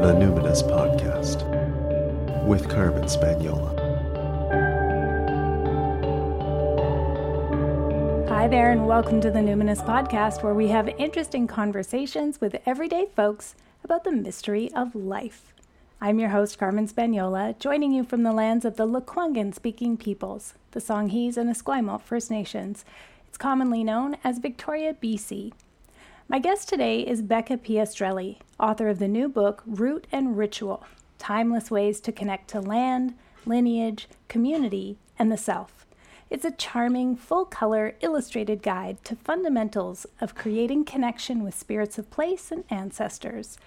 The Numinous Podcast with Carmen Spaniola. Hi there, and welcome to the Numinous Podcast, where we have interesting conversations with everyday folks about the mystery of life. I'm your host, Carmen Spaniola, joining you from the lands of the Lekwungen speaking peoples, the Songhees and Esquimalt First Nations. It's commonly known as Victoria, BC. My guest today is Becca Piastrelli, author of the new book Root and Ritual Timeless Ways to Connect to Land, Lineage, Community, and the Self. It's a charming, full color, illustrated guide to fundamentals of creating connection with spirits of place and ancestors.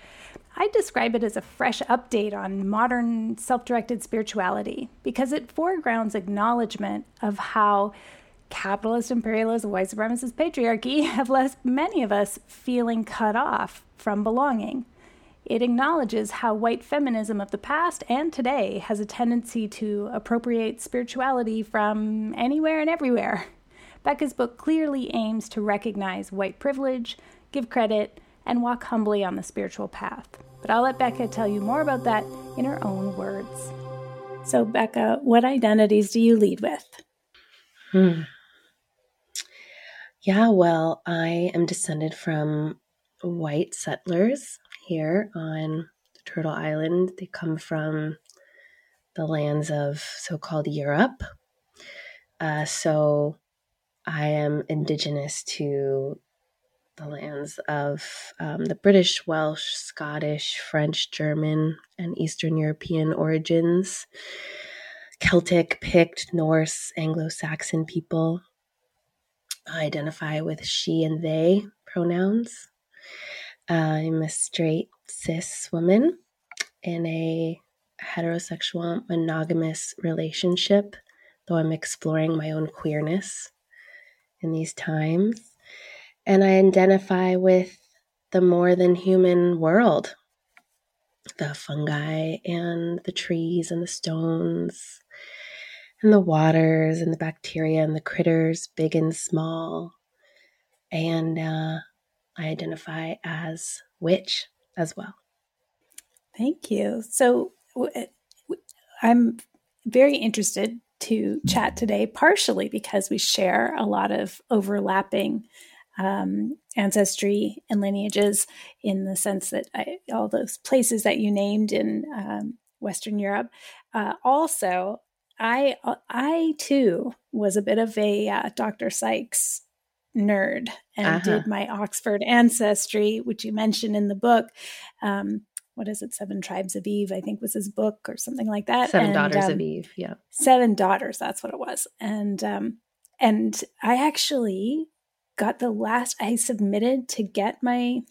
I describe it as a fresh update on modern self directed spirituality because it foregrounds acknowledgement of how capitalist imperialism, white supremacist patriarchy have left many of us feeling cut off from belonging. It acknowledges how white feminism of the past and today has a tendency to appropriate spirituality from anywhere and everywhere. Becca's book clearly aims to recognize white privilege, give credit, and walk humbly on the spiritual path. But I'll let Becca tell you more about that in her own words. So, Becca, what identities do you lead with? Hmm. Yeah, well, I am descended from white settlers here on Turtle Island. They come from the lands of so called Europe. Uh, so I am indigenous to the lands of um, the British, Welsh, Scottish, French, German, and Eastern European origins, Celtic, Pict, Norse, Anglo Saxon people. I identify with she and they pronouns. I'm a straight cis woman in a heterosexual monogamous relationship, though I'm exploring my own queerness in these times. And I identify with the more than human world the fungi and the trees and the stones and the waters and the bacteria and the critters, big and small. And uh, I identify as witch as well. Thank you. So I'm very interested to chat today, partially because we share a lot of overlapping um, ancestry and lineages in the sense that I, all those places that you named in um, Western Europe. Uh, also, I I too was a bit of a uh, Dr. Sykes nerd and uh-huh. did my Oxford ancestry, which you mentioned in the book. Um, what is it? Seven Tribes of Eve, I think was his book or something like that. Seven and, Daughters um, of Eve. Yeah. Seven Daughters. That's what it was. And, um, and I actually got the last, I submitted to get my,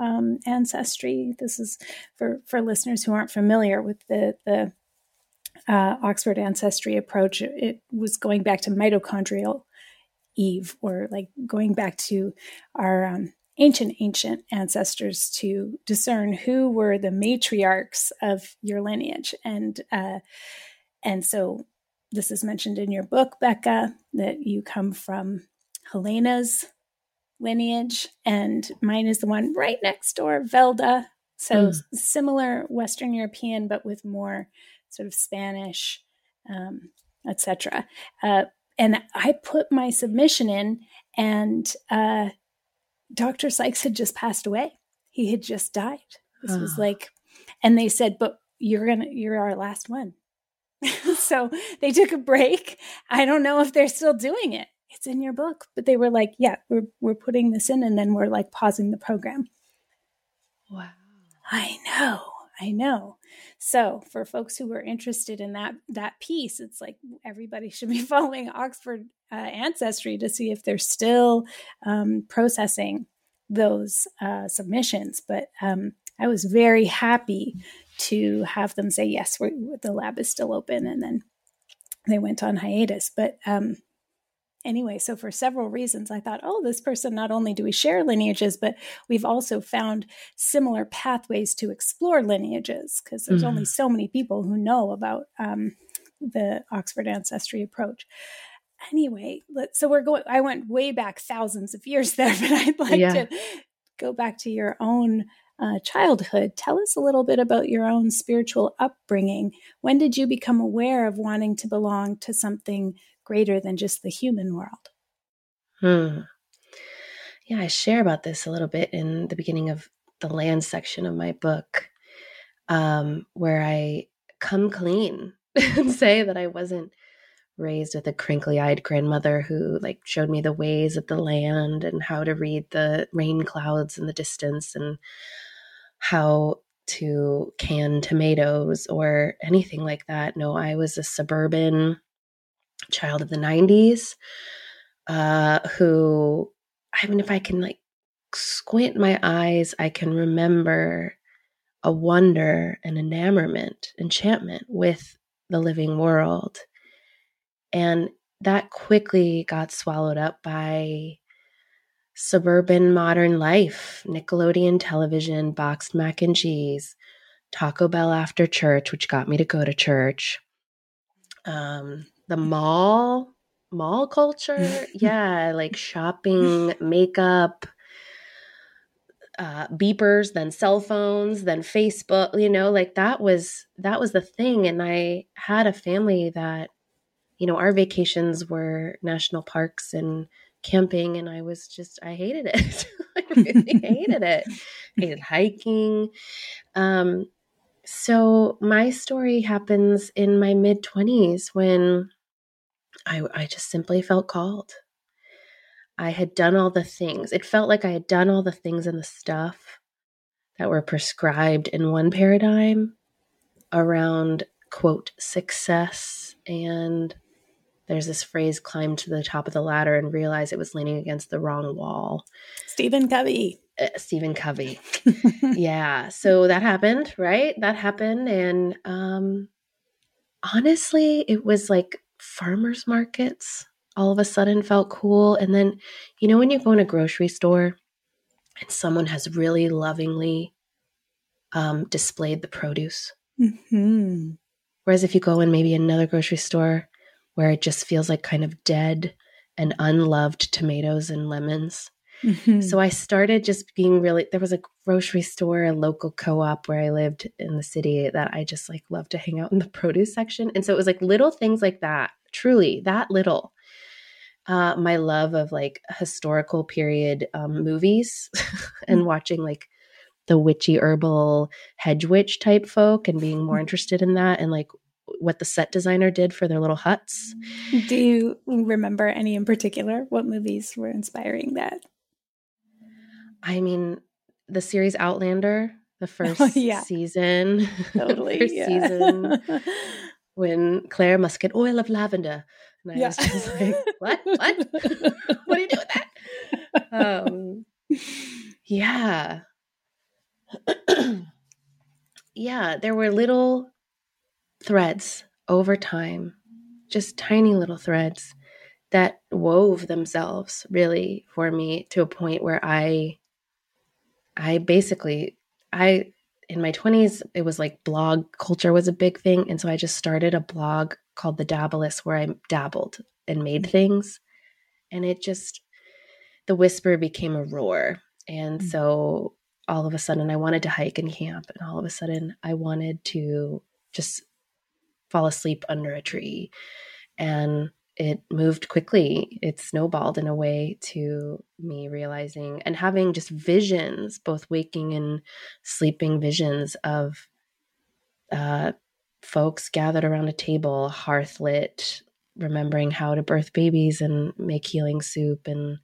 um, ancestry. This is for, for listeners who aren't familiar with the, the, uh, Oxford ancestry approach, it was going back to mitochondrial Eve, or like going back to our um, ancient, ancient ancestors to discern who were the matriarchs of your lineage. And uh, and so this is mentioned in your book, Becca, that you come from Helena's lineage, and mine is the one right next door, Velda. So mm. similar Western European, but with more sort of Spanish, um, etc. Uh, and I put my submission in, and uh, Dr. Sykes had just passed away. He had just died. This oh. was like, and they said, "But you're gonna, you're our last one." so they took a break. I don't know if they're still doing it. It's in your book, but they were like, "Yeah, we're we're putting this in," and then we're like pausing the program. Wow. I know. I know. So for folks who are interested in that that piece, it's like everybody should be following Oxford uh, Ancestry to see if they're still um, processing those uh, submissions. But um, I was very happy to have them say yes, the lab is still open, and then they went on hiatus. But um, anyway, so for several reasons, I thought, oh, this person, not only do we share lineages, but we've also found similar pathways to explore lineages because there's mm. only so many people who know about um, the Oxford ancestry approach. Anyway, let, so we're going, I went way back thousands of years there, but I'd like yeah. to go back to your own uh, childhood. Tell us a little bit about your own spiritual upbringing. When did you become aware of wanting to belong to something greater than just the human world? Hmm. Yeah, I share about this a little bit in the beginning of the land section of my book, um, where I come clean and say that I wasn't raised with a crinkly eyed grandmother who like showed me the ways of the land and how to read the rain clouds in the distance and how to can tomatoes or anything like that. No, I was a suburban child of the 90s uh, who, I mean, if I can like squint my eyes, I can remember a wonder and enamorment, enchantment with the living world. And that quickly got swallowed up by suburban modern life, Nickelodeon television, boxed mac and cheese, Taco Bell after church, which got me to go to church. Um, the mall, mall culture, yeah, like shopping, makeup, uh, beepers, then cell phones, then Facebook. You know, like that was that was the thing. And I had a family that, you know, our vacations were national parks and camping and I was just I hated it. I really hated it. I hated hiking. Um so my story happens in my mid 20s when I I just simply felt called. I had done all the things. It felt like I had done all the things and the stuff that were prescribed in one paradigm around quote success and there's this phrase climb to the top of the ladder and realize it was leaning against the wrong wall. Stephen Covey. Uh, Stephen Covey. yeah. So that happened, right? That happened. And um, honestly, it was like farmers markets all of a sudden felt cool. And then, you know, when you go in a grocery store and someone has really lovingly um, displayed the produce. Mm-hmm. Whereas if you go in maybe another grocery store where it just feels like kind of dead and unloved tomatoes and lemons. Mm-hmm. So I started just being really there was a grocery store, a local co-op where I lived in the city that I just like loved to hang out in the produce section. And so it was like little things like that, truly that little. Uh, my love of like historical period um, movies and mm-hmm. watching like the witchy herbal hedge witch type folk and being more interested in that and like what the set designer did for their little huts. Do you remember any in particular? What movies were inspiring that? I mean, the series Outlander, the first oh, yeah. season, totally first yeah. season, when Claire must get oil of lavender, and I yeah. was just like, "What? What? what do you do with that?" Um, yeah, yeah. There were little threads over time, just tiny little threads that wove themselves really for me to a point where I I basically I in my 20s it was like blog culture was a big thing and so I just started a blog called The Dabblist where I dabbled and made things and it just the whisper became a roar and mm-hmm. so all of a sudden I wanted to hike and camp and all of a sudden I wanted to just fall asleep under a tree. And it moved quickly. It snowballed in a way to me realizing and having just visions, both waking and sleeping visions of uh, folks gathered around a table, hearth lit, remembering how to birth babies and make healing soup and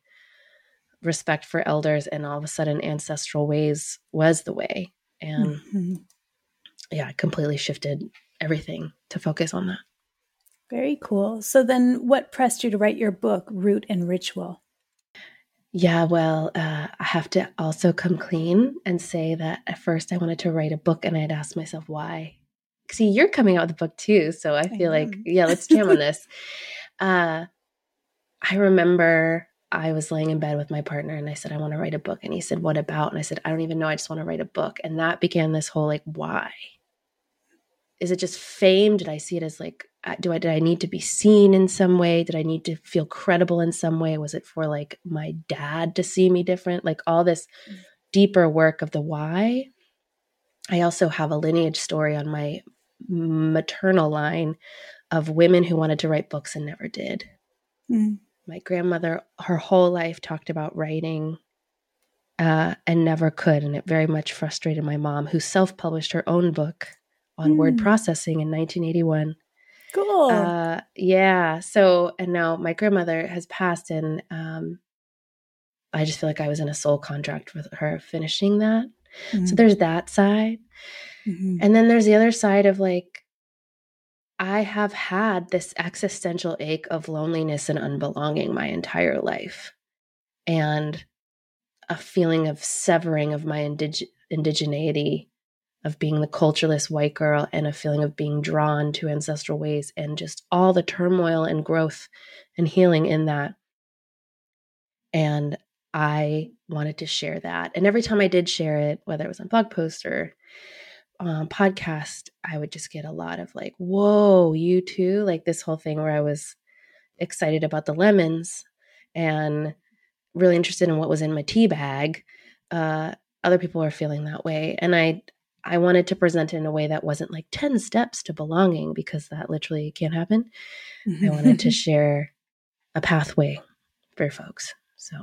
respect for elders. And all of a sudden, ancestral ways was the way. And mm-hmm. yeah, it completely shifted everything to focus on that. Very cool. So then what pressed you to write your book, Root and Ritual? Yeah, well, uh, I have to also come clean and say that at first I wanted to write a book and I'd asked myself why. See, you're coming out with a book too. So I feel I like, yeah, let's jam on this. Uh, I remember I was laying in bed with my partner and I said, I want to write a book. And he said, What about? And I said, I don't even know. I just want to write a book. And that began this whole like, why? is it just fame did i see it as like do i did i need to be seen in some way did i need to feel credible in some way was it for like my dad to see me different like all this deeper work of the why, I also have a lineage story on my maternal line of women who wanted to write books and never did. Mm. My grandmother, her whole life, talked about writing uh, and never could. And it very much frustrated my mom, who self published her own book on mm. word processing in 1981. Cool. Uh, yeah. So, and now my grandmother has passed, and um, I just feel like I was in a soul contract with her finishing that. Mm-hmm. So there's that side. Mm-hmm. And then there's the other side of like, I have had this existential ache of loneliness and unbelonging my entire life. And a feeling of severing of my indig- indigeneity, of being the cultureless white girl, and a feeling of being drawn to ancestral ways, and just all the turmoil and growth and healing in that. And I wanted to share that. And every time I did share it, whether it was on blog post or um, podcast, I would just get a lot of like, whoa, you too? Like this whole thing where I was excited about the lemons and really interested in what was in my tea bag. Uh, other people are feeling that way. And I, I wanted to present it in a way that wasn't like 10 steps to belonging because that literally can't happen. I wanted to share a pathway for folks. So,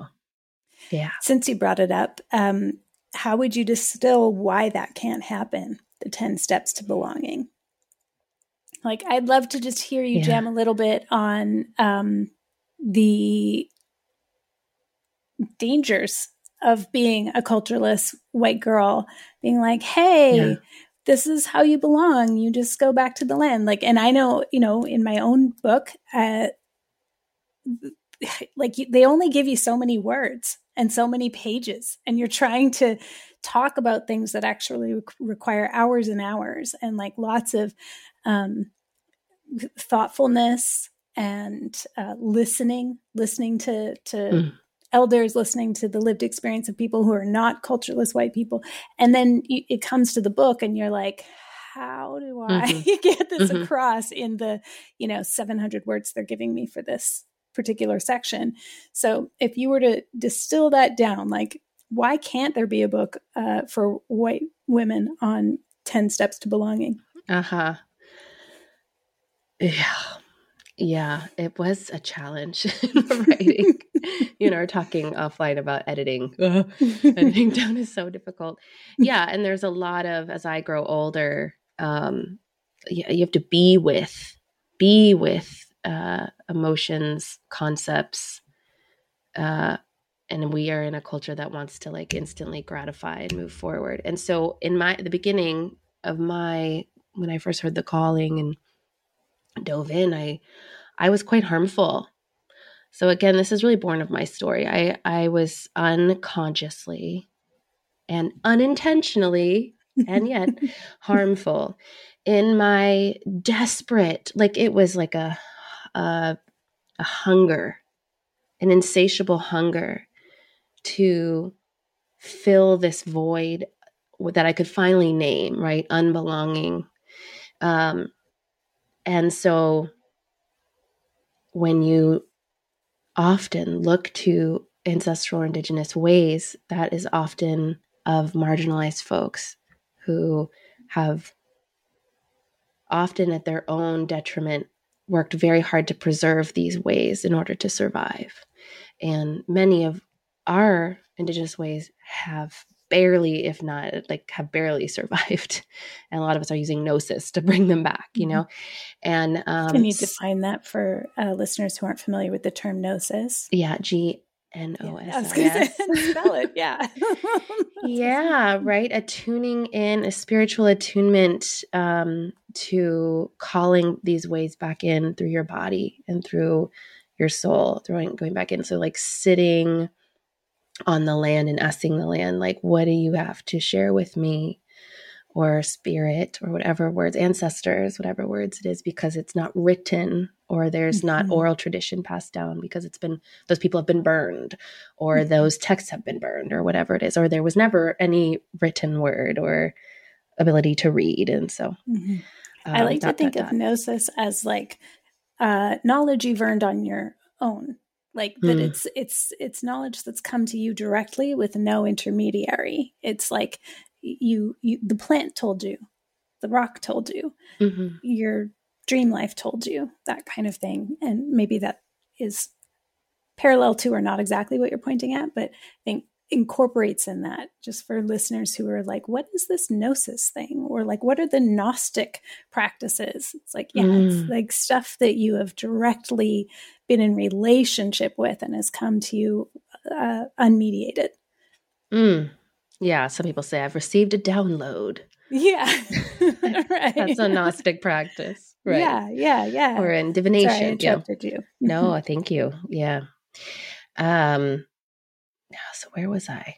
yeah. Since you brought it up, um, how would you distill why that can't happen? The 10 steps to belonging. Like, I'd love to just hear you yeah. jam a little bit on um, the dangers of being a cultureless white girl, being like, hey, yeah. this is how you belong. You just go back to the land. Like, and I know, you know, in my own book, uh, like they only give you so many words and so many pages, and you're trying to talk about things that actually re- require hours and hours and like lots of um, thoughtfulness and uh, listening, listening to to mm elders listening to the lived experience of people who are not cultureless white people. And then it comes to the book and you're like how do i mm-hmm. get this mm-hmm. across in the you know 700 words they're giving me for this particular section? So if you were to distill that down like why can't there be a book uh, for white women on 10 steps to belonging? Uh-huh. Yeah yeah, it was a challenge writing. you know, we're talking offline about editing. editing down is so difficult. Yeah, and there's a lot of as I grow older, um, you, you have to be with, be with uh, emotions, concepts, uh, and we are in a culture that wants to like instantly gratify and move forward. And so, in my the beginning of my when I first heard the calling and dove in, I I was quite harmful. So again, this is really born of my story. I I was unconsciously and unintentionally and yet harmful in my desperate like it was like a, a a hunger an insatiable hunger to fill this void that I could finally name, right? Unbelonging. Um, and so when you often look to ancestral indigenous ways, that is often of marginalized folks who have often at their own detriment worked very hard to preserve these ways in order to survive. And many of our indigenous ways have barely, if not like have barely survived. And a lot of us are using gnosis to bring them back, you know? Mm-hmm. And um, can you define that for uh, listeners who aren't familiar with the term gnosis? Yeah, G N O S. Spell it. Yeah. yeah. Right. Attuning in a spiritual attunement um, to calling these ways back in through your body and through your soul, throwing going back in. So like sitting on the land and asking the land, like, what do you have to share with me? Or spirit, or whatever words, ancestors, whatever words it is, because it's not written, or there's mm-hmm. not oral tradition passed down because it's been, those people have been burned, or mm-hmm. those texts have been burned, or whatever it is, or there was never any written word or ability to read. And so mm-hmm. um, I like dot, to think dot, of dot. gnosis as like uh, knowledge you've earned on your own like that mm. it's it's it's knowledge that's come to you directly with no intermediary it's like you, you the plant told you the rock told you mm-hmm. your dream life told you that kind of thing and maybe that is parallel to or not exactly what you're pointing at but i think incorporates in that just for listeners who are like what is this gnosis thing? or like what are the gnostic practices? It's like yeah mm. it's like stuff that you have directly been in relationship with and has come to you uh, unmediated. Mm. yeah some people say i've received a download. Yeah. Right. That's a gnostic practice. Right. Yeah yeah yeah. Or in divination Sorry, I yeah. you. No thank you. Yeah. Um so where was I?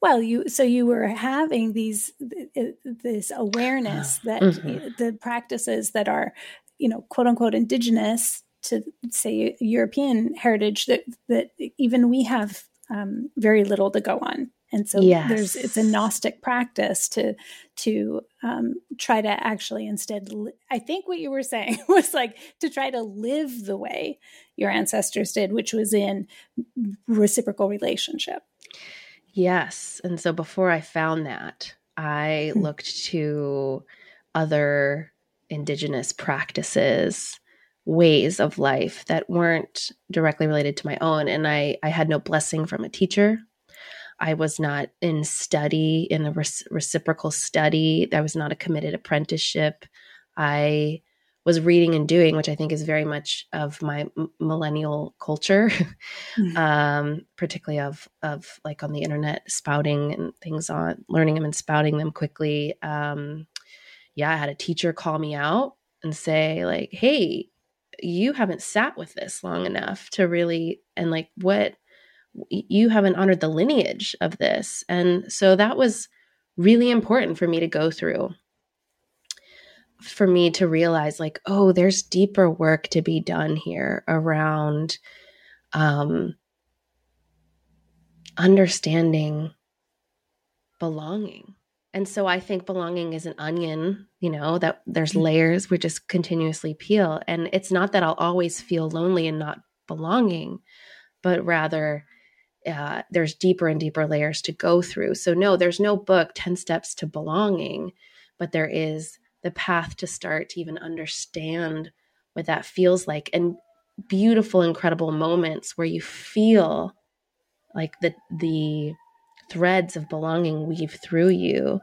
Well, you so you were having these this awareness that mm-hmm. the practices that are, you know, quote unquote indigenous to say European heritage that that even we have um, very little to go on and so yes. there's it's a gnostic practice to to um, try to actually instead li- i think what you were saying was like to try to live the way your ancestors did which was in reciprocal relationship yes and so before i found that i hmm. looked to other indigenous practices ways of life that weren't directly related to my own and i i had no blessing from a teacher I was not in study, in a reciprocal study. That was not a committed apprenticeship. I was reading and doing, which I think is very much of my m- millennial culture, mm-hmm. um, particularly of of like on the internet spouting and things on learning them and spouting them quickly. Um, yeah, I had a teacher call me out and say like, "Hey, you haven't sat with this long enough to really," and like, what you haven't honored the lineage of this. And so that was really important for me to go through. For me to realize, like, oh, there's deeper work to be done here around um, understanding belonging. And so I think belonging is an onion, you know, that there's mm-hmm. layers we just continuously peel. And it's not that I'll always feel lonely and not belonging, but rather uh, there's deeper and deeper layers to go through. So, no, there's no book, 10 Steps to Belonging, but there is the path to start to even understand what that feels like and beautiful, incredible moments where you feel like the, the threads of belonging weave through you.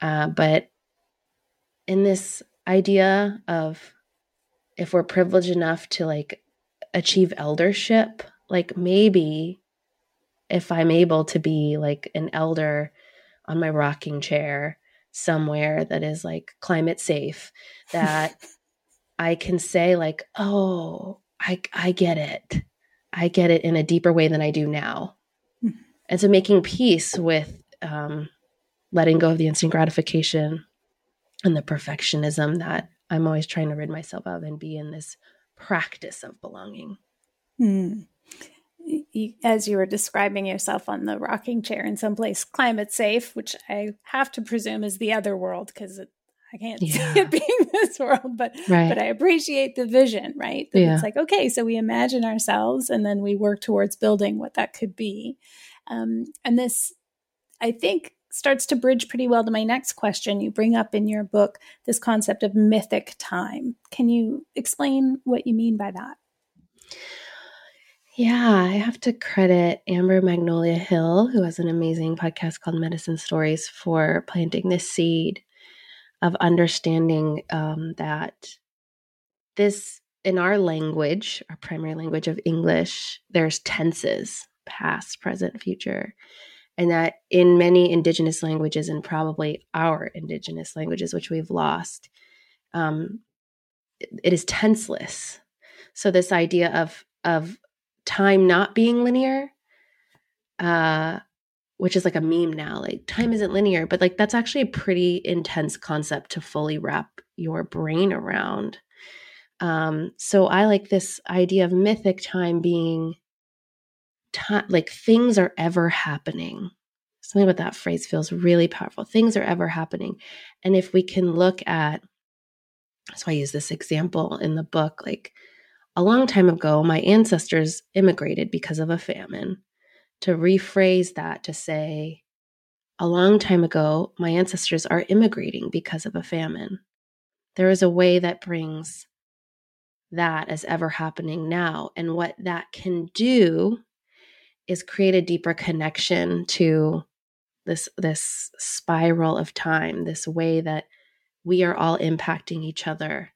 Uh, but in this idea of if we're privileged enough to like achieve eldership, like maybe if I'm able to be like an elder on my rocking chair somewhere that is like climate safe, that I can say like, oh, I I get it. I get it in a deeper way than I do now. Mm-hmm. And so making peace with um, letting go of the instant gratification and the perfectionism that I'm always trying to rid myself of and be in this practice of belonging. Mm as you were describing yourself on the rocking chair in some place climate safe, which I have to presume is the other world because I can't yeah. see it being this world, but right. but I appreciate the vision, right? Yeah. It's like okay, so we imagine ourselves, and then we work towards building what that could be. Um, and this, I think, starts to bridge pretty well to my next question. You bring up in your book this concept of mythic time. Can you explain what you mean by that? Yeah, I have to credit Amber Magnolia Hill, who has an amazing podcast called Medicine Stories, for planting this seed of understanding um, that this, in our language, our primary language of English, there's tenses past, present, future. And that in many indigenous languages, and probably our indigenous languages, which we've lost, um, it is tenseless. So this idea of of time not being linear uh which is like a meme now like time isn't linear but like that's actually a pretty intense concept to fully wrap your brain around. Um so i like this idea of mythic time being time like things are ever happening. Something about that phrase feels really powerful. Things are ever happening. And if we can look at so i use this example in the book like a long time ago, my ancestors immigrated because of a famine. To rephrase that to say, a long time ago, my ancestors are immigrating because of a famine. There is a way that brings that as ever happening now. And what that can do is create a deeper connection to this this spiral of time, this way that we are all impacting each other.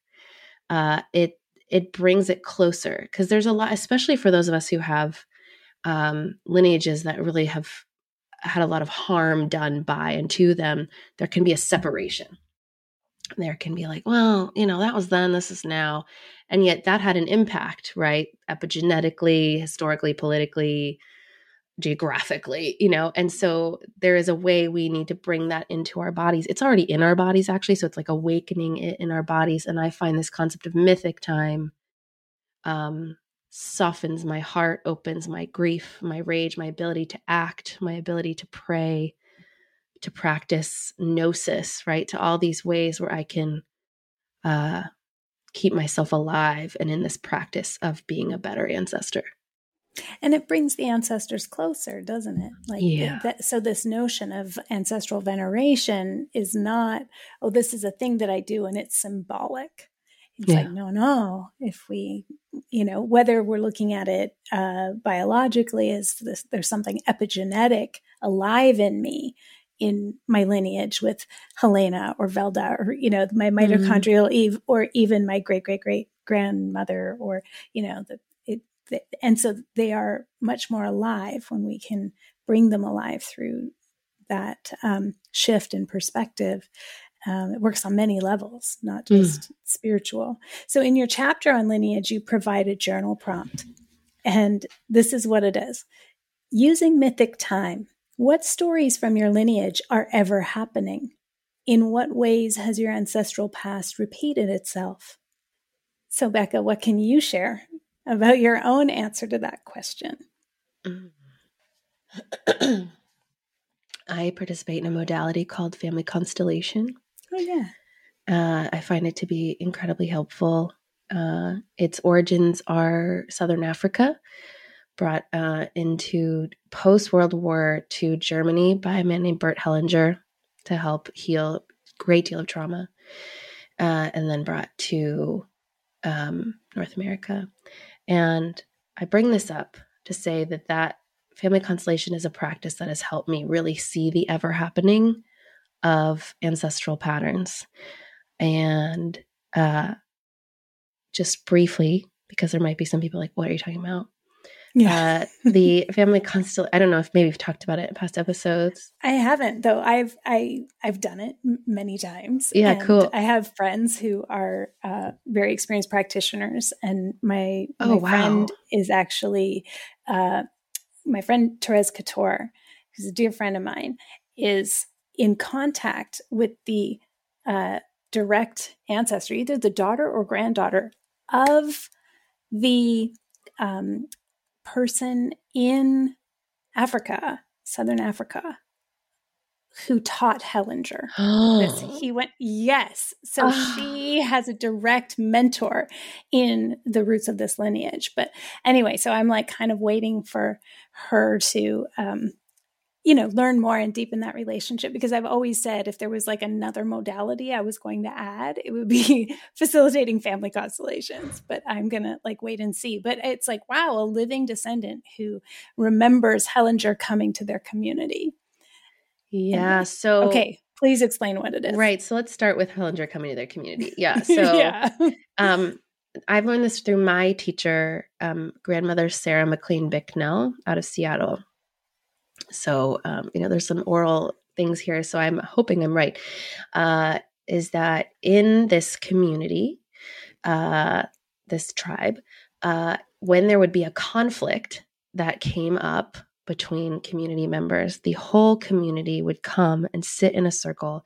Uh, it it brings it closer because there's a lot, especially for those of us who have um, lineages that really have had a lot of harm done by and to them. There can be a separation. There can be like, well, you know, that was then, this is now, and yet that had an impact, right? Epigenetically, historically, politically, geographically, you know? And so there is a way we need to bring that into our bodies. It's already in our bodies, actually. So it's like awakening it in our bodies. And I find this concept of mythic time um, softens my heart, opens my grief, my rage, my ability to act, my ability to pray, to practice gnosis, right? To all these ways where I can uh, keep myself alive and in this practice of being a better ancestor. And it brings the ancestors closer, doesn't it? Like, yeah. That, so this notion of ancestral veneration is not, oh, this is a thing that I do and it's symbolic. It's yeah. like, no, no. If we, you know, whether we're looking at it uh, biologically as this, there's something epigenetic alive in me in my lineage with Helena or Velda or, you know, my mm-hmm. mitochondrial mm-hmm. Eve or even my great, great, great grandmother or, you know, the and so they are much more alive when we can bring them alive through that um, shift in perspective. Um, it works on many levels, not hmm. just mm. spiritual. So, in your chapter on lineage, you provide a journal prompt. And this is what it is Using mythic time, what stories from your lineage are ever happening? In what ways has your ancestral past repeated itself? So, Becca, what can you share about your own answer to that question. I participate in a modality called family constellation. Oh, yeah. Uh, I find it to be incredibly helpful. Uh, its origins are Southern Africa, brought uh, into post World War II Germany by a man named Bert Hellinger to help heal a great deal of trauma, uh, and then brought to um, North America. And I bring this up to say that that family constellation is a practice that has helped me really see the ever happening of ancestral patterns. And uh, just briefly, because there might be some people like, what are you talking about? Yeah. uh, the family constant. I don't know if maybe we've talked about it in past episodes. I haven't though. I've I I've done it many times. Yeah, cool. I have friends who are uh, very experienced practitioners, and my oh, my wow. friend is actually uh, my friend Therese Couture, who's a dear friend of mine, is in contact with the uh, direct ancestor, either the daughter or granddaughter of the um, person in Africa, Southern Africa, who taught Hellinger. this. He went, yes. So oh. she has a direct mentor in the roots of this lineage. But anyway, so I'm like kind of waiting for her to um, you know, learn more and deepen that relationship because I've always said if there was like another modality I was going to add, it would be facilitating family constellations. But I'm to like wait and see. But it's like, wow, a living descendant who remembers Hellinger coming to their community. Yeah. And, so, okay, please explain what it is. Right. So let's start with Hellinger coming to their community. Yeah. So, yeah. um, I've learned this through my teacher, um, grandmother Sarah McLean Bicknell out of Seattle. So, um, you know, there's some oral things here. So I'm hoping I'm right. Uh, is that in this community, uh, this tribe, uh, when there would be a conflict that came up between community members, the whole community would come and sit in a circle,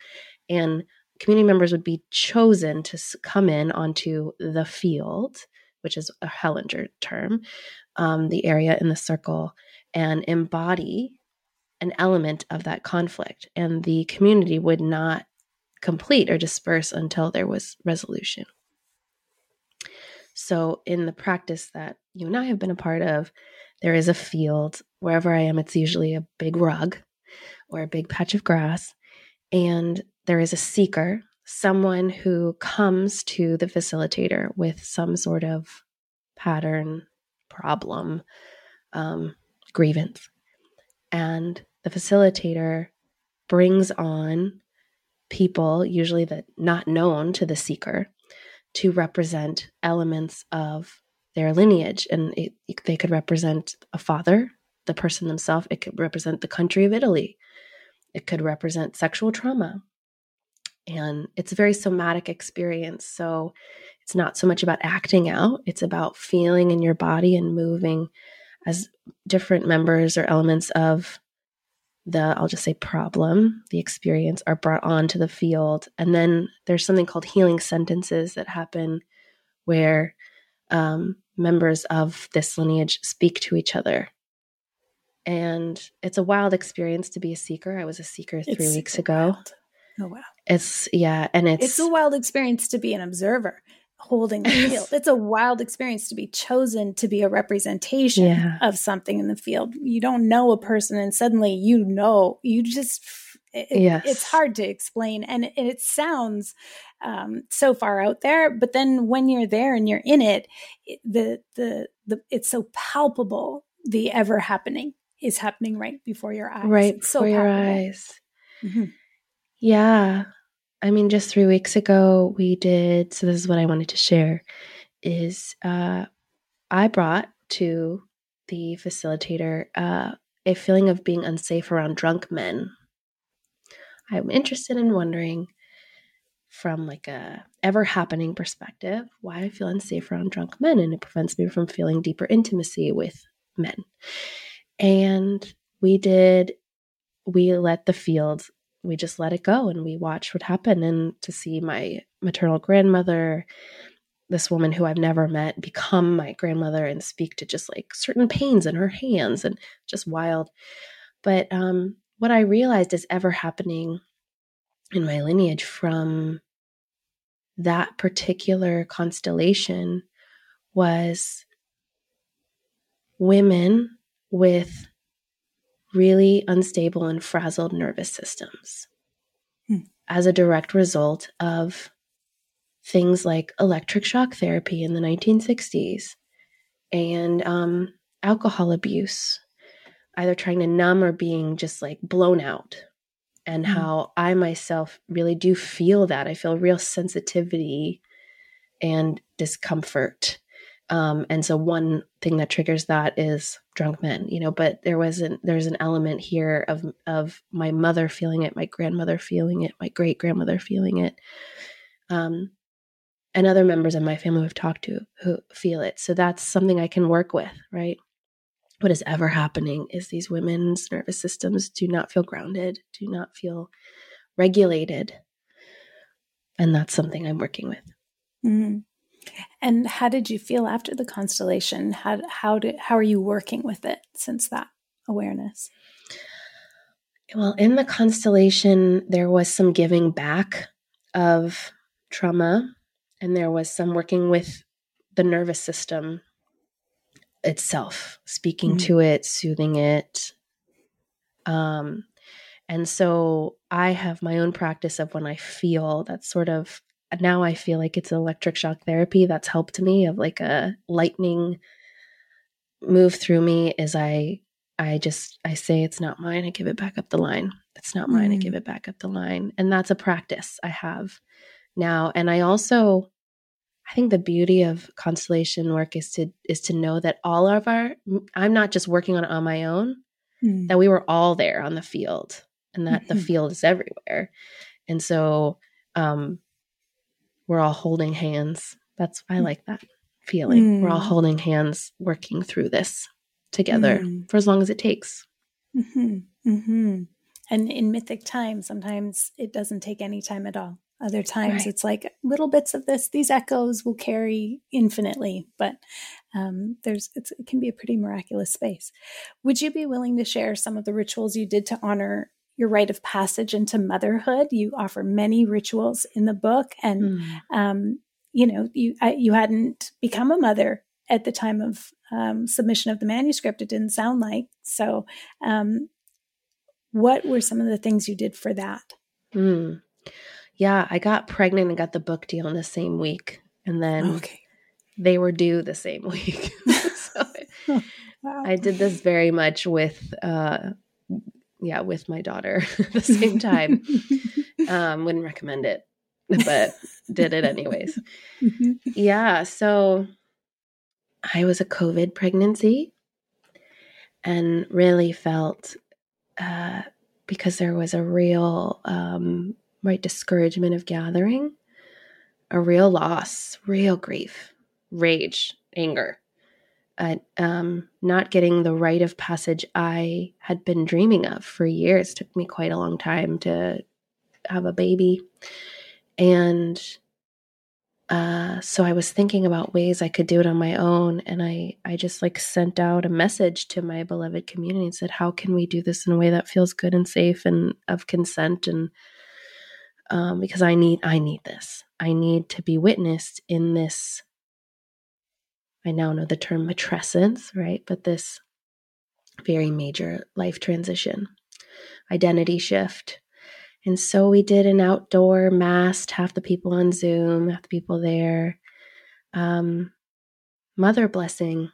and community members would be chosen to come in onto the field, which is a Hellinger term, um, the area in the circle, and embody an element of that conflict, and the community would not complete or disperse until there was resolution. So, in the practice that you and I have been a part of, there is a field. Wherever I am, it's usually a big rug or a big patch of grass. And there is a seeker, someone who comes to the facilitator with some sort of pattern, problem, um, grievance. And the facilitator brings on people, usually that not known to the seeker, to represent elements of their lineage. And it, they could represent a father, the person themselves, it could represent the country of Italy, it could represent sexual trauma. And it's a very somatic experience. So it's not so much about acting out, it's about feeling in your body and moving as different members or elements of the I'll just say problem, the experience are brought onto the field. And then there's something called healing sentences that happen where um, members of this lineage speak to each other. And it's a wild experience to be a seeker. I was a seeker three it's weeks ago. Wild. Oh wow. It's yeah, and it's it's a wild experience to be an observer holding the field. It's a wild experience to be chosen to be a representation yeah. of something in the field. You don't know a person and suddenly you know, you just, it, yes. it's hard to explain. And it, it sounds um, so far out there, but then when you're there and you're in it, it, the, the, the, it's so palpable. The ever happening is happening right before your eyes. Right it's before so your eyes. Mm-hmm. Yeah. I mean, just three weeks ago, we did. So, this is what I wanted to share is uh, I brought to the facilitator uh, a feeling of being unsafe around drunk men. I'm interested in wondering from like a ever happening perspective why I feel unsafe around drunk men and it prevents me from feeling deeper intimacy with men. And we did we let the field we just let it go and we watched what happened and to see my maternal grandmother this woman who I've never met become my grandmother and speak to just like certain pains in her hands and just wild. But um, what I realized is ever happening in my lineage from that particular constellation was women with really unstable and frazzled nervous systems hmm. as a direct result of things like electric shock therapy in the 1960s and um, alcohol abuse, either trying to numb or being just like blown out. And hmm. how I myself really do feel that. I feel real sensitivity and discomfort um, and so one thing that triggers that is drunk men, you know, but there wasn't, there's an element here of, of my mother feeling it, my grandmother feeling it, my great grandmother feeling it. Um, and other members of my family we've talked to who feel it. So that's something I can work with, right? What is ever happening is these women's nervous systems do not feel grounded, do not feel regulated. And that's something I'm working with. Mm-hmm. And how did you feel after the constellation? How how did how are you working with it since that awareness? Well, in the constellation, there was some giving back of trauma, and there was some working with the nervous system itself, speaking mm-hmm. to it, soothing it. Um, and so I have my own practice of when I feel that sort of now I feel like it's electric shock therapy that's helped me of like a lightning move through me as I I just I say it's not mine, I give it back up the line. It's not mine, mm. I give it back up the line. And that's a practice I have now. And I also I think the beauty of constellation work is to is to know that all of our I'm not just working on it on my own, mm. that we were all there on the field and that mm-hmm. the field is everywhere. And so um we're all holding hands. That's I mm. like that feeling. Mm. We're all mm. holding hands, working through this together mm. for as long as it takes. Mm-hmm. Mm-hmm. And in mythic time, sometimes it doesn't take any time at all. Other times, right. it's like little bits of this. These echoes will carry infinitely, but um, there's it can be a pretty miraculous space. Would you be willing to share some of the rituals you did to honor your rite of passage into motherhood. You offer many rituals in the book, and mm. um, you know, you I, you hadn't become a mother at the time of um, submission of the manuscript. It didn't sound like so. Um, what were some of the things you did for that? Mm. Yeah, I got pregnant and got the book deal in the same week, and then okay. they were due the same week. so wow. I did this very much with, uh, yeah, with my daughter at the same time. um, wouldn't recommend it, but did it anyways. Mm-hmm. Yeah, so I was a COVID pregnancy and really felt uh, because there was a real um, right discouragement of gathering, a real loss, real grief, rage, anger, at um, not getting the rite of passage I had been dreaming of for years. It took me quite a long time to have a baby, and uh, so I was thinking about ways I could do it on my own, and I I just like sent out a message to my beloved community and said, "How can we do this in a way that feels good and safe and of consent?" And um, because I need I need this, I need to be witnessed in this. I now know the term matrescence, right? But this very major life transition, identity shift, and so we did an outdoor mass, half the people on Zoom, half the people there. Um, mother blessing,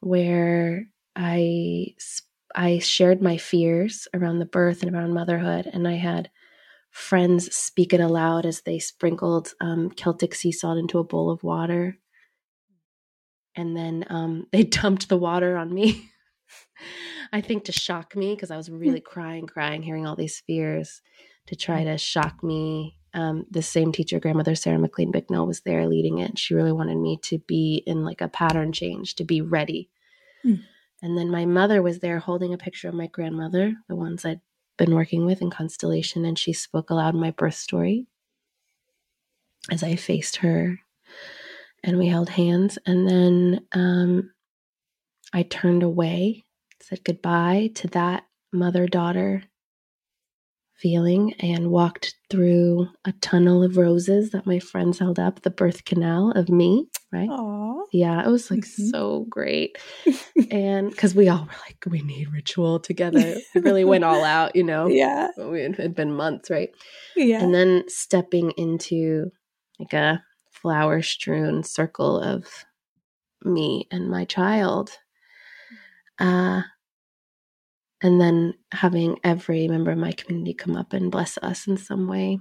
where I I shared my fears around the birth and around motherhood, and I had friends speak it aloud as they sprinkled um, Celtic sea salt into a bowl of water, and then um, they dumped the water on me. I think to shock me because I was really crying, crying, hearing all these fears to try to shock me. Um, the same teacher, grandmother Sarah McLean Bicknell, was there leading it. She really wanted me to be in like a pattern change, to be ready. Mm. And then my mother was there holding a picture of my grandmother, the ones I'd been working with in Constellation, and she spoke aloud my birth story as I faced her and we held hands. And then um, I turned away, said goodbye to that mother daughter feeling and walked through a tunnel of roses that my friends held up, the birth canal of me, right? Aww. Yeah, it was like mm-hmm. so great. and because we all were like, we need ritual together. We really went all out, you know? Yeah. It had been months, right? Yeah. And then stepping into like a flower strewn circle of me and my child. Uh, and then having every member of my community come up and bless us in some way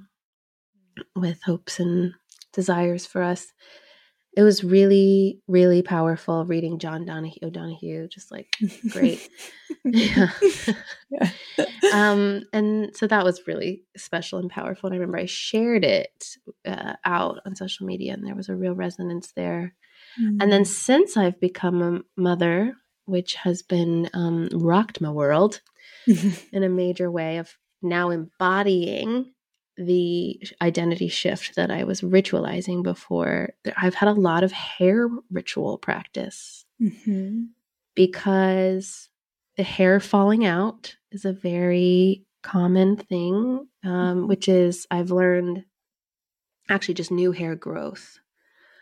with hopes and desires for us. It was really, really powerful reading John Donahue, O'Donohue, just like great. yeah. yeah. um, and so that was really special and powerful. And I remember I shared it uh, out on social media, and there was a real resonance there. Mm-hmm. And then mm. since I've become a mother, which has been um, rocked my world in a major way of now embodying the identity shift that I was ritualizing before. I've had a lot of hair ritual practice mm-hmm. because the hair falling out is a very common thing, um, mm-hmm. which is I've learned actually just new hair growth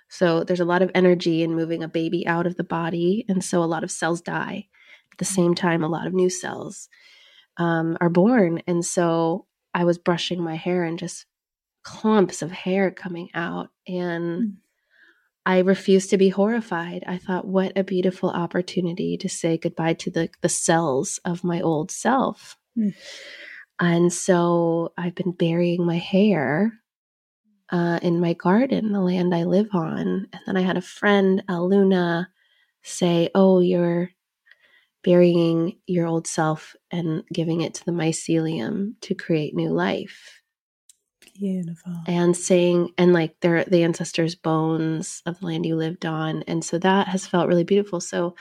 so there's a lot of energy in moving a baby out of the body. And so a lot of cells die. At the same time, a lot of new cells um, are born. And so I was brushing my hair and just clumps of hair coming out. And mm. I refused to be horrified. I thought, what a beautiful opportunity to say goodbye to the, the cells of my old self. Mm. And so I've been burying my hair uh, in my garden, the land I live on. And then I had a friend, Aluna, say, Oh, you're burying your old self and giving it to the mycelium to create new life. Beautiful. And saying, and like they're the ancestors' bones of the land you lived on. And so that has felt really beautiful. So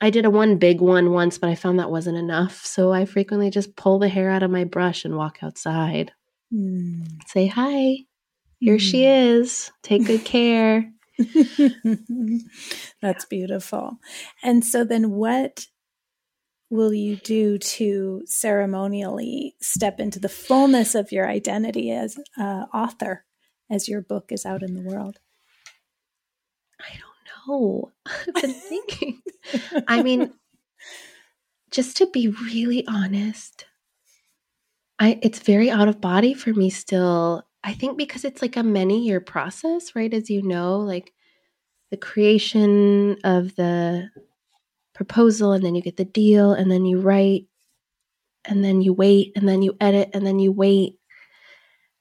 I did a one big one once, but I found that wasn't enough. So I frequently just pull the hair out of my brush and walk outside Mm. Say hi. Here mm. she is. Take good care. That's beautiful. And so then what will you do to ceremonially step into the fullness of your identity as uh, author as your book is out in the world? I don't know. I've been thinking. I mean, just to be really honest, I it's very out of body for me still. I think because it's like a many year process, right? As you know, like the creation of the proposal and then you get the deal and then you write and then you wait and then you edit and then you wait.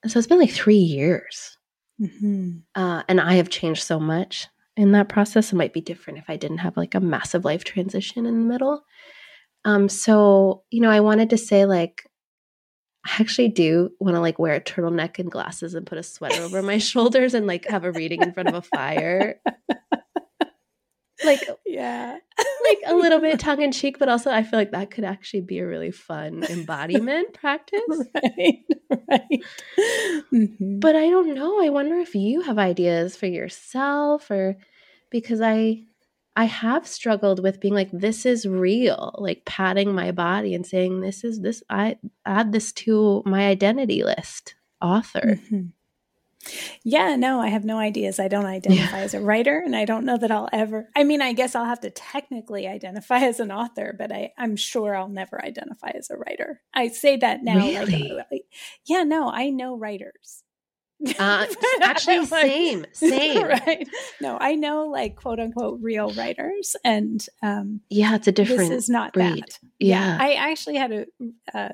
And so it's been like three years. Mm-hmm. Uh, and I have changed so much in that process. It might be different if I didn't have like a massive life transition in the middle. Um, so, you know, I wanted to say like, I actually do want to like wear a turtleneck and glasses and put a sweater over my shoulders and like have a reading in front of a fire. like yeah like a little bit tongue in cheek but also i feel like that could actually be a really fun embodiment practice right right mm-hmm. but i don't know i wonder if you have ideas for yourself or because i I have struggled with being like, this is real, like patting my body and saying, this is this, I add this to my identity list, author. Mm-hmm. Yeah, no, I have no ideas. I don't identify yeah. as a writer, and I don't know that I'll ever. I mean, I guess I'll have to technically identify as an author, but I, I'm sure I'll never identify as a writer. I say that now. Really? Like, yeah, no, I know writers. Uh, actually, same, same. right? No, I know like quote unquote real writers, and um, yeah, it's a different. This is not breed. that. Yeah. yeah. I actually had a. Uh,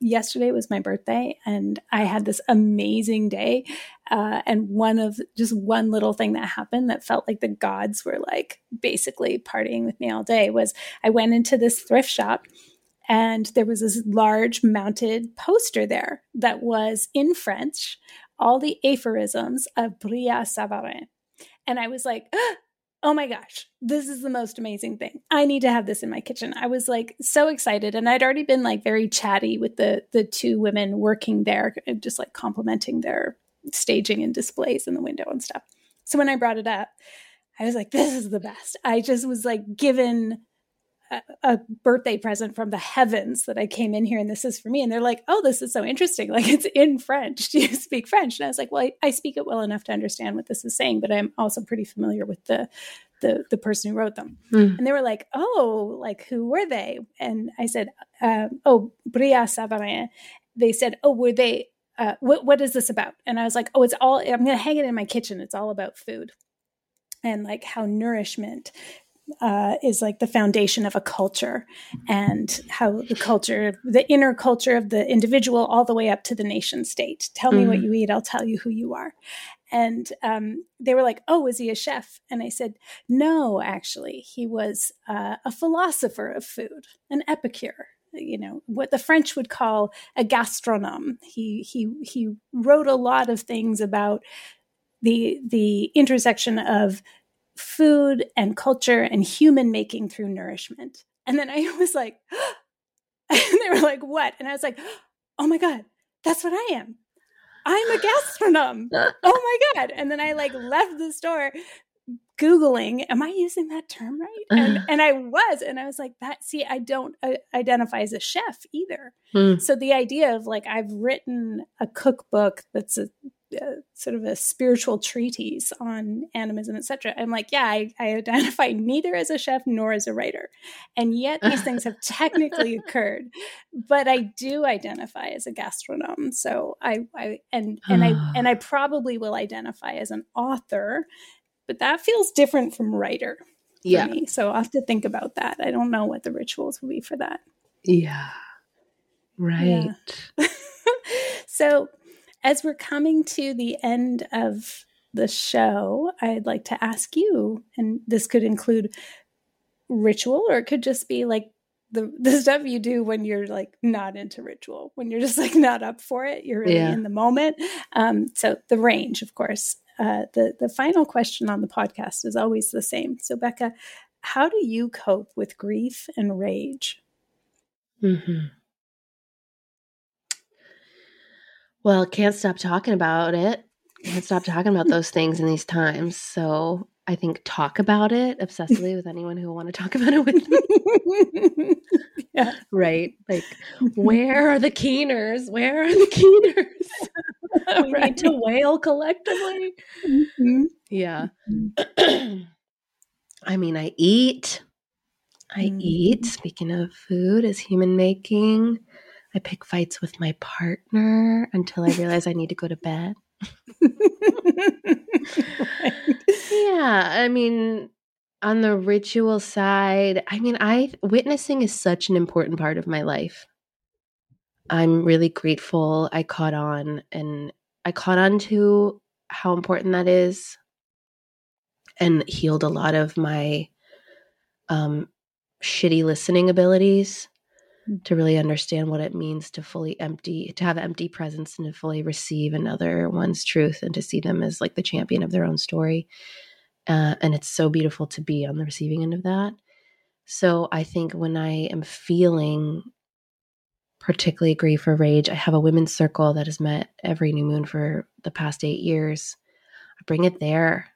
yesterday was my birthday, and I had this amazing day. Uh, and one of just one little thing that happened that felt like the gods were like basically partying with me all day was I went into this thrift shop and there was this large mounted poster there that was in French all the aphorisms of Brillat Savarin. And I was like, oh my gosh, this is the most amazing thing. I need to have this in my kitchen. I was like so excited. And I'd already been like very chatty with the the two women working there, just like complimenting their staging and displays in the window and stuff. So when I brought it up, I was like, this is the best. I just was like given a, birthday present from the heavens that I came in here and this is for me. And they're like, oh, this is so interesting. Like it's in French. Do you speak French? And I was like, well, I, I speak it well enough to understand what this is saying, but I'm also pretty familiar with the the the person who wrote them. Mm. And they were like, oh, like who were they? And I said, uh, oh, Brillat Savarin. They said, oh, were they? Uh, what what is this about? And I was like, oh, it's all. I'm going to hang it in my kitchen. It's all about food and like how nourishment uh, is like the foundation of a culture and how the culture, the inner culture of the individual, all the way up to the nation state. Tell me mm-hmm. what you eat, I'll tell you who you are. And um, they were like, Oh, is he a chef? And I said, No, actually, he was uh, a philosopher of food, an epicure you know what the French would call a gastronome. He he he wrote a lot of things about the the intersection of food and culture and human making through nourishment. And then I was like, and they were like, what? And I was like, oh my God, that's what I am. I'm a gastronome. oh my God. And then I like left the store googling am i using that term right and and i was and i was like that see i don't uh, identify as a chef either hmm. so the idea of like i've written a cookbook that's a sort of a spiritual treatise on animism, etc. I'm like, yeah, I, I, identify neither as a chef nor as a writer, and yet these things have technically occurred. But I do identify as a gastronome. So I, I and and I ah. and I probably will identify as an author, but that feels different from writer. yeah. Me. So I'll have to think about that. I don't know what the rituals will be for that. Yeah. Right. Yeah. so as we're coming to the end of the show, I'd like to ask you, and this could include ritual or it could just be like the the stuff you do when you're like not into ritual, when you're just like not up for it, you're really yeah. in the moment. Um, so the range, of course. Uh, the the final question on the podcast is always the same. So Becca, how do you cope with grief and rage? Mm-hmm. Well, can't stop talking about it. Can't stop talking about those things in these times. So I think talk about it obsessively with anyone who will want to talk about it with me. yeah. Right. Like, where are the keeners? Where are the keeners? we right. need to wail collectively. Mm-hmm. Yeah. Mm-hmm. I mean, I eat. I mm-hmm. eat. Speaking of food as human making, I pick fights with my partner until I realize I need to go to bed. Yeah, I mean, on the ritual side, I mean, I witnessing is such an important part of my life. I'm really grateful I caught on and I caught on to how important that is and healed a lot of my um, shitty listening abilities to really understand what it means to fully empty to have empty presence and to fully receive another one's truth and to see them as like the champion of their own story. Uh, and it's so beautiful to be on the receiving end of that. So i think when i am feeling particularly grief or rage i have a women's circle that has met every new moon for the past eight years. I bring it there.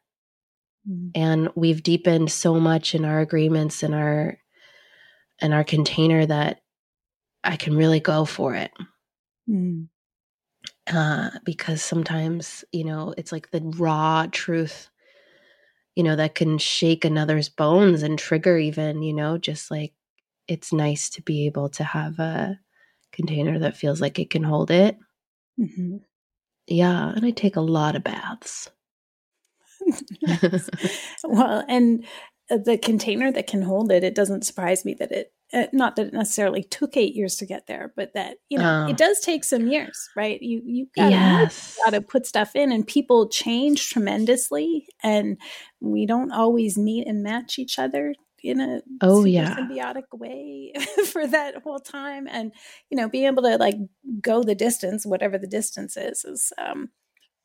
Mm. and we've deepened so much in our agreements and our and our container that I can really go for it. Mm. Uh, because sometimes, you know, it's like the raw truth, you know, that can shake another's bones and trigger even, you know, just like it's nice to be able to have a container that feels like it can hold it. Mm-hmm. Yeah. And I take a lot of baths. well, and uh, the container that can hold it, it doesn't surprise me that it, uh, not that it necessarily took eight years to get there, but that, you know, it oh. does take some years, right? You, you gotta, yes. gotta put stuff in and people change tremendously and we don't always meet and match each other in a oh yeah symbiotic way for that whole time and you know being able to like go the distance whatever the distance is is um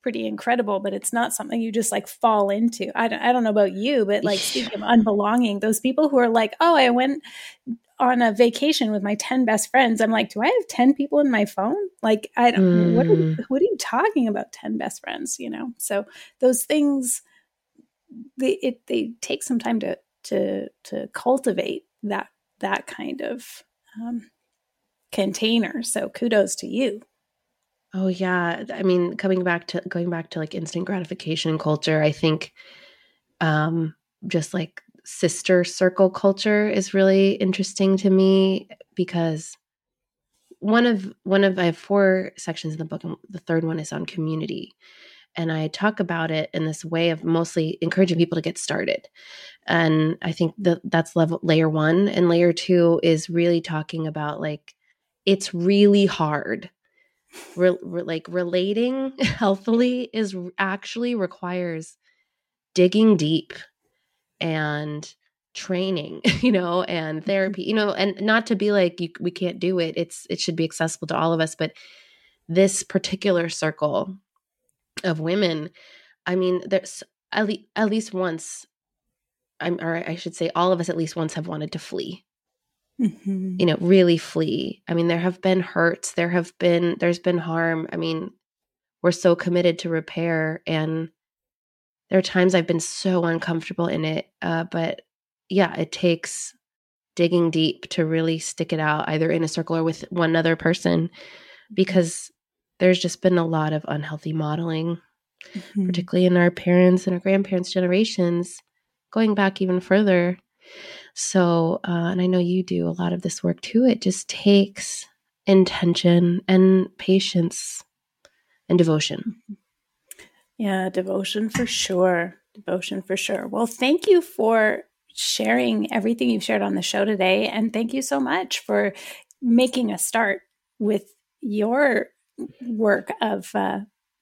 pretty incredible, but it's not something you just like fall into. I don't, I don't know about you, but like speaking of unbelonging, those people who are like, oh, I went on a vacation with my 10 best friends. I'm like, do I have 10 people in my phone? Like, I don't, mm. what, are, mm. what are you talking about 10 best friends, you know? So those things, they, it, they take some time to, to, to cultivate that, that kind of, um, container. So kudos to you. Oh yeah, I mean, coming back to going back to like instant gratification culture, I think um just like sister circle culture is really interesting to me because one of one of I have four sections in the book and the third one is on community. And I talk about it in this way of mostly encouraging people to get started. And I think that that's level layer 1 and layer 2 is really talking about like it's really hard re- re- like relating healthily is actually requires digging deep and training you know and mm-hmm. therapy you know and not to be like you, we can't do it it's it should be accessible to all of us but this particular circle of women i mean there's at, le- at least once i'm or i should say all of us at least once have wanted to flee mm-hmm. you know, really flee. I mean, there have been hurts, there have been, there's been harm. I mean, we're so committed to repair. And there are times I've been so uncomfortable in it. Uh, but yeah, it takes digging deep to really stick it out, either in a circle or with one other person, mm-hmm. because there's just been a lot of unhealthy modeling, mm-hmm. particularly in our parents and our grandparents' generations, going back even further. So, uh, and I know you do a lot of this work too. It just takes intention and patience and devotion. Yeah, devotion for sure. Devotion for sure. Well, thank you for sharing everything you've shared on the show today. And thank you so much for making a start with your work of uh,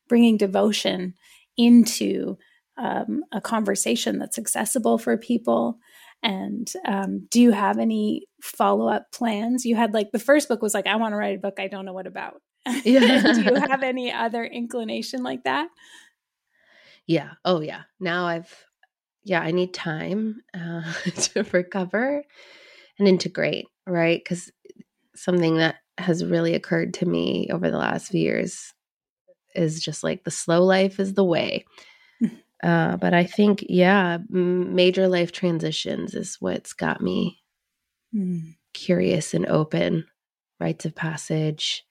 bringing devotion into um, a conversation that's accessible for people and um, do you have any follow up plans? You had like the first book was like, I want to write a book I don't know what about. Yeah. do you have any other inclination like that? Yeah. Oh, yeah. Now I've, yeah, I need time uh, to recover and integrate, right? Because something that has really occurred to me over the last few years is just like the slow life is the way. Uh, but I think, yeah, major life transitions is what's got me mm. curious and open. Rites of passage,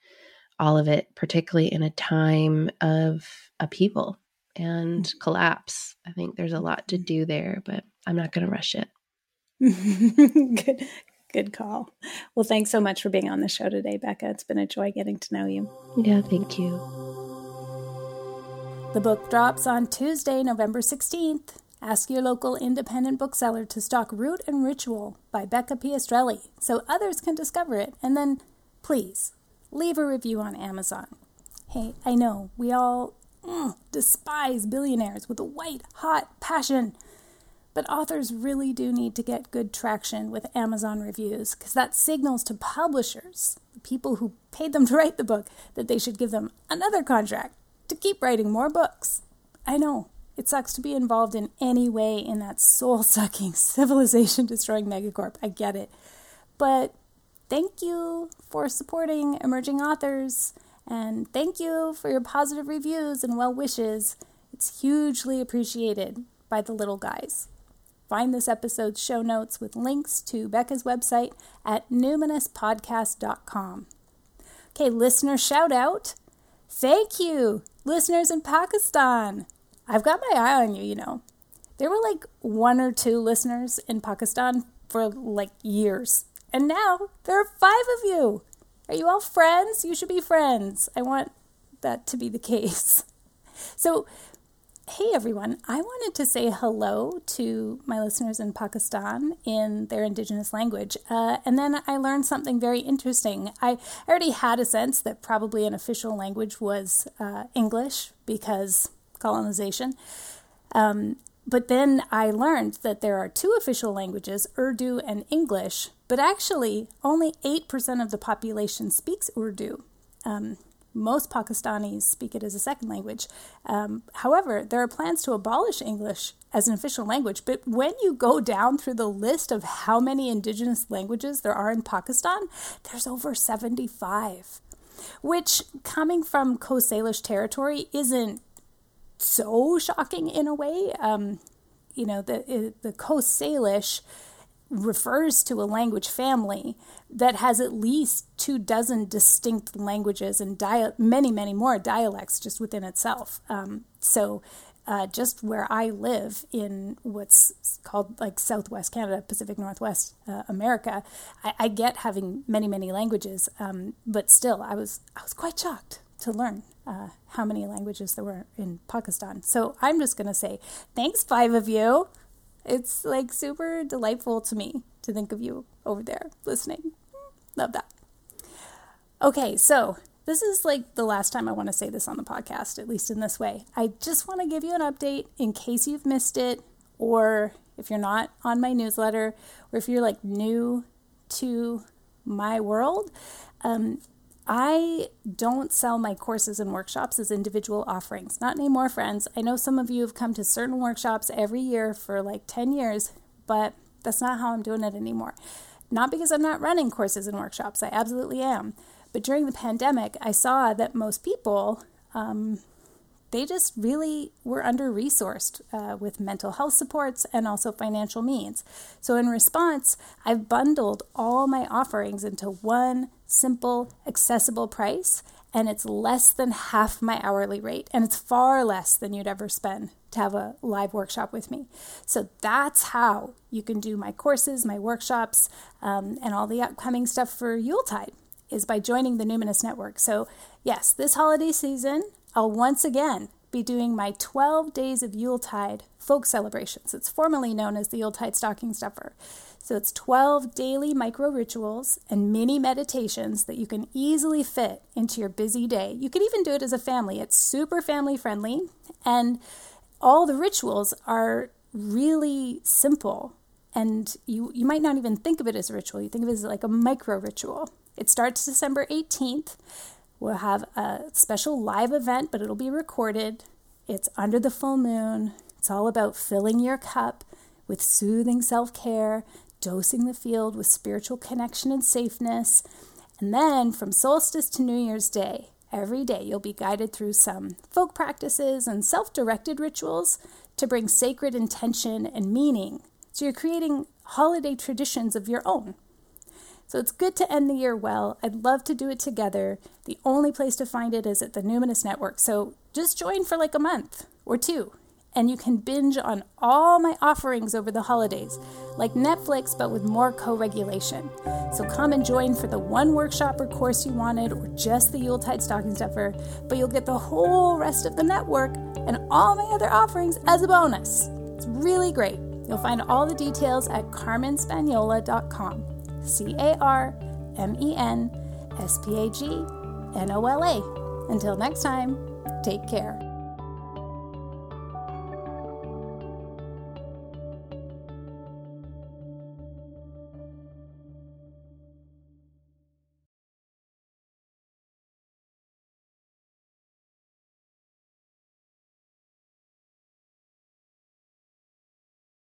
all of it, particularly in a time of upheaval and mm. collapse. I think there's a lot to do there, but I'm not going to rush it. good, good call. Well, thanks so much for being on the show today, Becca. It's been a joy getting to know you. Yeah, thank you. The book drops on Tuesday, November 16th. Ask your local independent bookseller to stock Root and Ritual by Becca Piastrelli so others can discover it. And then, please, leave a review on Amazon. Hey, I know we all mm, despise billionaires with a white hot passion. But authors really do need to get good traction with Amazon reviews because that signals to publishers, the people who paid them to write the book, that they should give them another contract to keep writing more books. I know, it sucks to be involved in any way in that soul sucking, civilization destroying megacorp. I get it. But thank you for supporting emerging authors and thank you for your positive reviews and well wishes. It's hugely appreciated by the little guys. Find this episode's show notes with links to Becca's website at numinouspodcast.com. Okay, listener shout out. Thank you, listeners in Pakistan. I've got my eye on you, you know. There were like one or two listeners in Pakistan for like years. And now there are five of you. Are you all friends? You should be friends. I want that to be the case. So, hey everyone, I wanted to say hello to my listeners in Pakistan in their indigenous language. Uh, and then I learned something very interesting. I already had a sense that probably an official language was uh, English because colonization. Um, but then I learned that there are two official languages, Urdu and English, but actually only 8% of the population speaks Urdu. Um, most Pakistanis speak it as a second language. Um, however, there are plans to abolish English as an official language, but when you go down through the list of how many indigenous languages there are in Pakistan, there's over 75, which, coming from Coast Salish territory, isn't so shocking in a way. Um, you know, the the Coast Salish refers to a language family that has at least two dozen distinct languages and dia- many, many more dialects just within itself. Um, so, uh, just where I live in what's called like Southwest Canada, Pacific Northwest uh, America, I, I, get having many, many languages. Um, but still, I was I was quite shocked to learn uh, how many languages there were in Pakistan. So I'm just going to say thanks, five of you. It's like super delightful to me to think of you over there listening. Love that. Okay, so this is like the last time I want to say this on the podcast, at least in this way. I just want to give you an update in case you've missed it, or if you're not on my newsletter, or if you're like new to my world. Um, I don't sell my courses and workshops as individual offerings. Not anymore, friends. I know some of you have come to certain workshops every year for like 10 years, but that's not how I'm doing it anymore. Not because I'm not running courses and workshops, I absolutely am. But during the pandemic, I saw that most people um, they just really were under resourced uh, with mental health supports and also financial means. So, in response, I've bundled all my offerings into one simple, accessible price, and it's less than half my hourly rate, and it's far less than you'd ever spend to have a live workshop with me. So that's how you can do my courses, my workshops, um, and all the upcoming stuff for Yuletide is by joining the Numinous Network. So, yes, this holiday season, I'll once again be doing my 12 days of Yuletide folk celebrations. It's formerly known as the Yuletide Stocking Stuffer. So it's 12 daily micro rituals and mini meditations that you can easily fit into your busy day. You can even do it as a family. It's super family friendly, and all the rituals are really simple. And you, you might not even think of it as a ritual, you think of it as like a micro ritual. It starts December 18th. We'll have a special live event, but it'll be recorded. It's under the full moon. It's all about filling your cup with soothing self care, dosing the field with spiritual connection and safeness. And then from solstice to New Year's Day, every day you'll be guided through some folk practices and self directed rituals to bring sacred intention and meaning. So you're creating holiday traditions of your own. So it's good to end the year well. I'd love to do it together. The only place to find it is at the Numinous Network. So just join for like a month or two and you can binge on all my offerings over the holidays, like Netflix, but with more co regulation. So come and join for the one workshop or course you wanted, or just the Yuletide stocking stuffer, but you'll get the whole rest of the network and all my other offerings as a bonus. It's really great. You'll find all the details at carmenspagnola.com. C A R M E N S P A G N O L A. Until next time, take care.